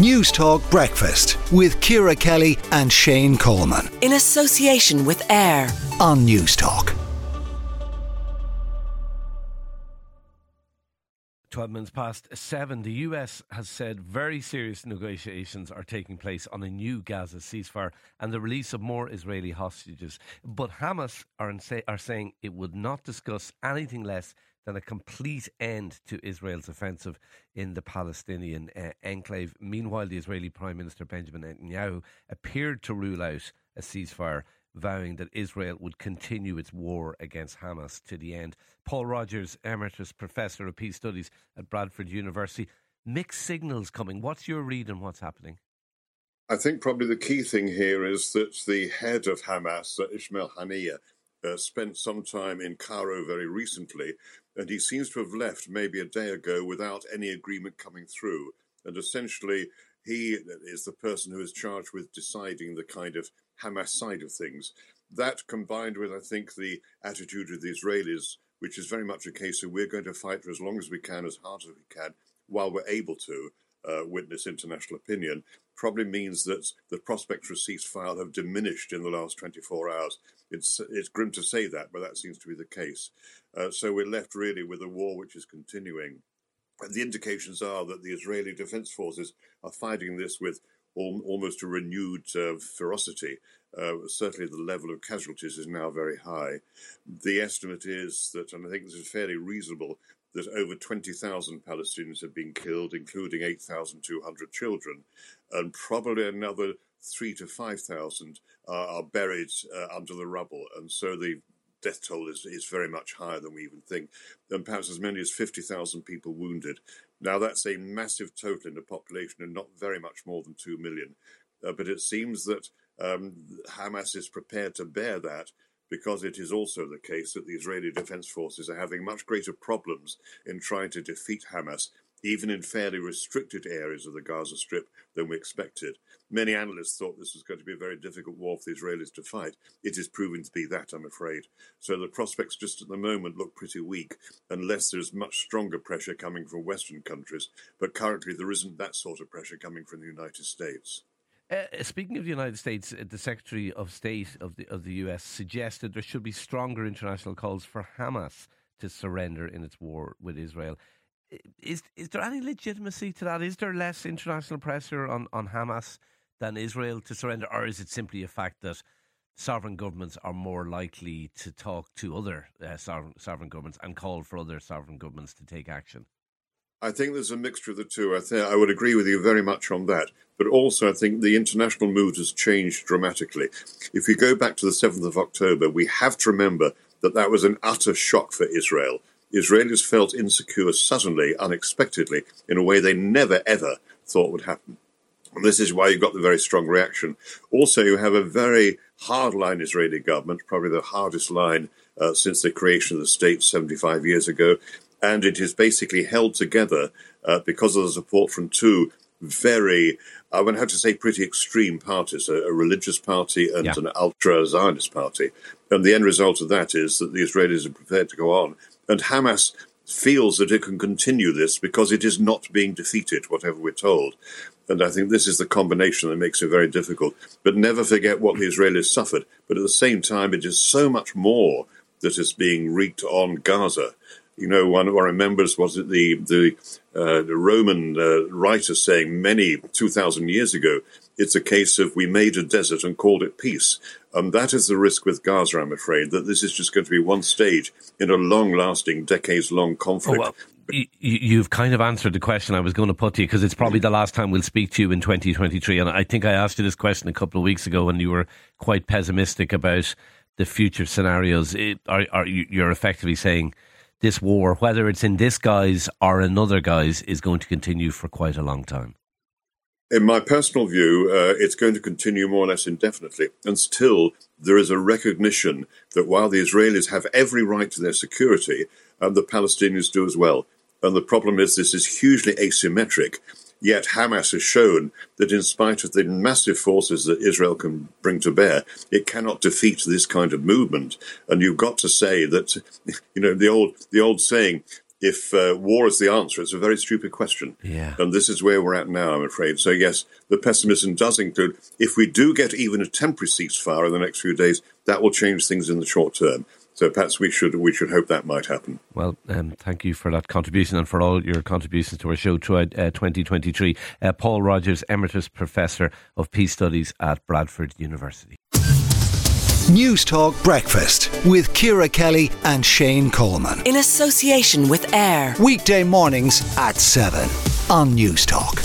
Newstalk Breakfast with Ciara Kelly and Shane Coleman. In association with AIR on News Talk. 12 minutes past seven, the US has said very serious negotiations are taking place on a new Gaza ceasefire and the release of more Israeli hostages. But Hamas are, say, are saying it would not discuss anything less than a complete end to Israel's offensive in the Palestinian uh, enclave. Meanwhile, the Israeli Prime Minister Benjamin Netanyahu appeared to rule out a ceasefire vowing that Israel would continue its war against Hamas to the end. Paul Rogers, Emeritus Professor of Peace Studies at Bradford University. Mixed signals coming. What's your read on what's happening? I think probably the key thing here is that the head of Hamas, Ismail Haniyeh, uh, spent some time in Cairo very recently, and he seems to have left maybe a day ago without any agreement coming through. And essentially, he is the person who is charged with deciding the kind of Hamas side of things. That combined with, I think, the attitude of the Israelis, which is very much a case of we're going to fight for as long as we can, as hard as we can, while we're able to uh, witness international opinion, probably means that the prospects for a ceasefire have diminished in the last 24 hours. It's, it's grim to say that, but that seems to be the case. Uh, so we're left really with a war which is continuing. The indications are that the Israeli Defense Forces are fighting this with al- almost a renewed uh, ferocity. Uh, certainly, the level of casualties is now very high. The estimate is that, and I think this is fairly reasonable, that over 20,000 Palestinians have been killed, including 8,200 children, and probably another three to 5,000 are, are buried uh, under the rubble. And so the death toll is, is very much higher than we even think, and perhaps as many as 50,000 people wounded. Now, that's a massive total in the population and not very much more than 2 million. Uh, but it seems that um, Hamas is prepared to bear that because it is also the case that the Israeli Defense Forces are having much greater problems in trying to defeat Hamas even in fairly restricted areas of the Gaza Strip, than we expected. Many analysts thought this was going to be a very difficult war for the Israelis to fight. It is proving to be that, I'm afraid. So the prospects just at the moment look pretty weak, unless there's much stronger pressure coming from Western countries. But currently, there isn't that sort of pressure coming from the United States. Uh, speaking of the United States, uh, the Secretary of State of the of the U.S. suggested there should be stronger international calls for Hamas to surrender in its war with Israel is is there any legitimacy to that? Is there less international pressure on, on Hamas than Israel to surrender, or is it simply a fact that sovereign governments are more likely to talk to other uh, sovereign, sovereign governments and call for other sovereign governments to take action? I think there's a mixture of the two. I think I would agree with you very much on that. But also, I think the international mood has changed dramatically. If you go back to the 7th of October, we have to remember that that was an utter shock for Israel. Israelis felt insecure suddenly, unexpectedly, in a way they never ever thought would happen. And this is why you got the very strong reaction. Also, you have a very hardline Israeli government, probably the hardest line uh, since the creation of the state 75 years ago. And it is basically held together uh, because of the support from two very, I would have to say, pretty extreme parties a, a religious party and yeah. an ultra Zionist party. And the end result of that is that the Israelis are prepared to go on and Hamas feels that it can continue this because it is not being defeated, whatever we're told. And I think this is the combination that makes it very difficult. But never forget what the Israelis suffered. But at the same time, it is so much more that is being wreaked on Gaza. You know, one of our remembers was it the the, uh, the Roman uh, writer saying many two thousand years ago, it's a case of we made a desert and called it peace. And that is the risk with Gaza, I'm afraid, that this is just going to be one stage in a long lasting, decades long conflict. Oh, well. You've kind of answered the question I was going to put to you because it's probably the last time we'll speak to you in 2023. And I think I asked you this question a couple of weeks ago and you were quite pessimistic about the future scenarios. It, are, are, you're effectively saying this war, whether it's in this guise or another guise, is going to continue for quite a long time. In my personal view, uh, it's going to continue more or less indefinitely until there is a recognition that while the Israelis have every right to their security, and the Palestinians do as well. And the problem is this is hugely asymmetric. Yet Hamas has shown that in spite of the massive forces that Israel can bring to bear, it cannot defeat this kind of movement. And you've got to say that, you know, the old, the old saying, if uh, war is the answer, it's a very stupid question. Yeah. And this is where we're at now, I'm afraid. So, yes, the pessimism does include if we do get even a temporary ceasefire in the next few days, that will change things in the short term. So perhaps we should we should hope that might happen. Well, um, thank you for that contribution and for all your contributions to our show throughout uh, 2023. Uh, Paul Rogers, Emeritus Professor of Peace Studies at Bradford University. News Talk Breakfast with Ciara Kelly and Shane Coleman. In association with AIR Weekday mornings at 7 on News Talk.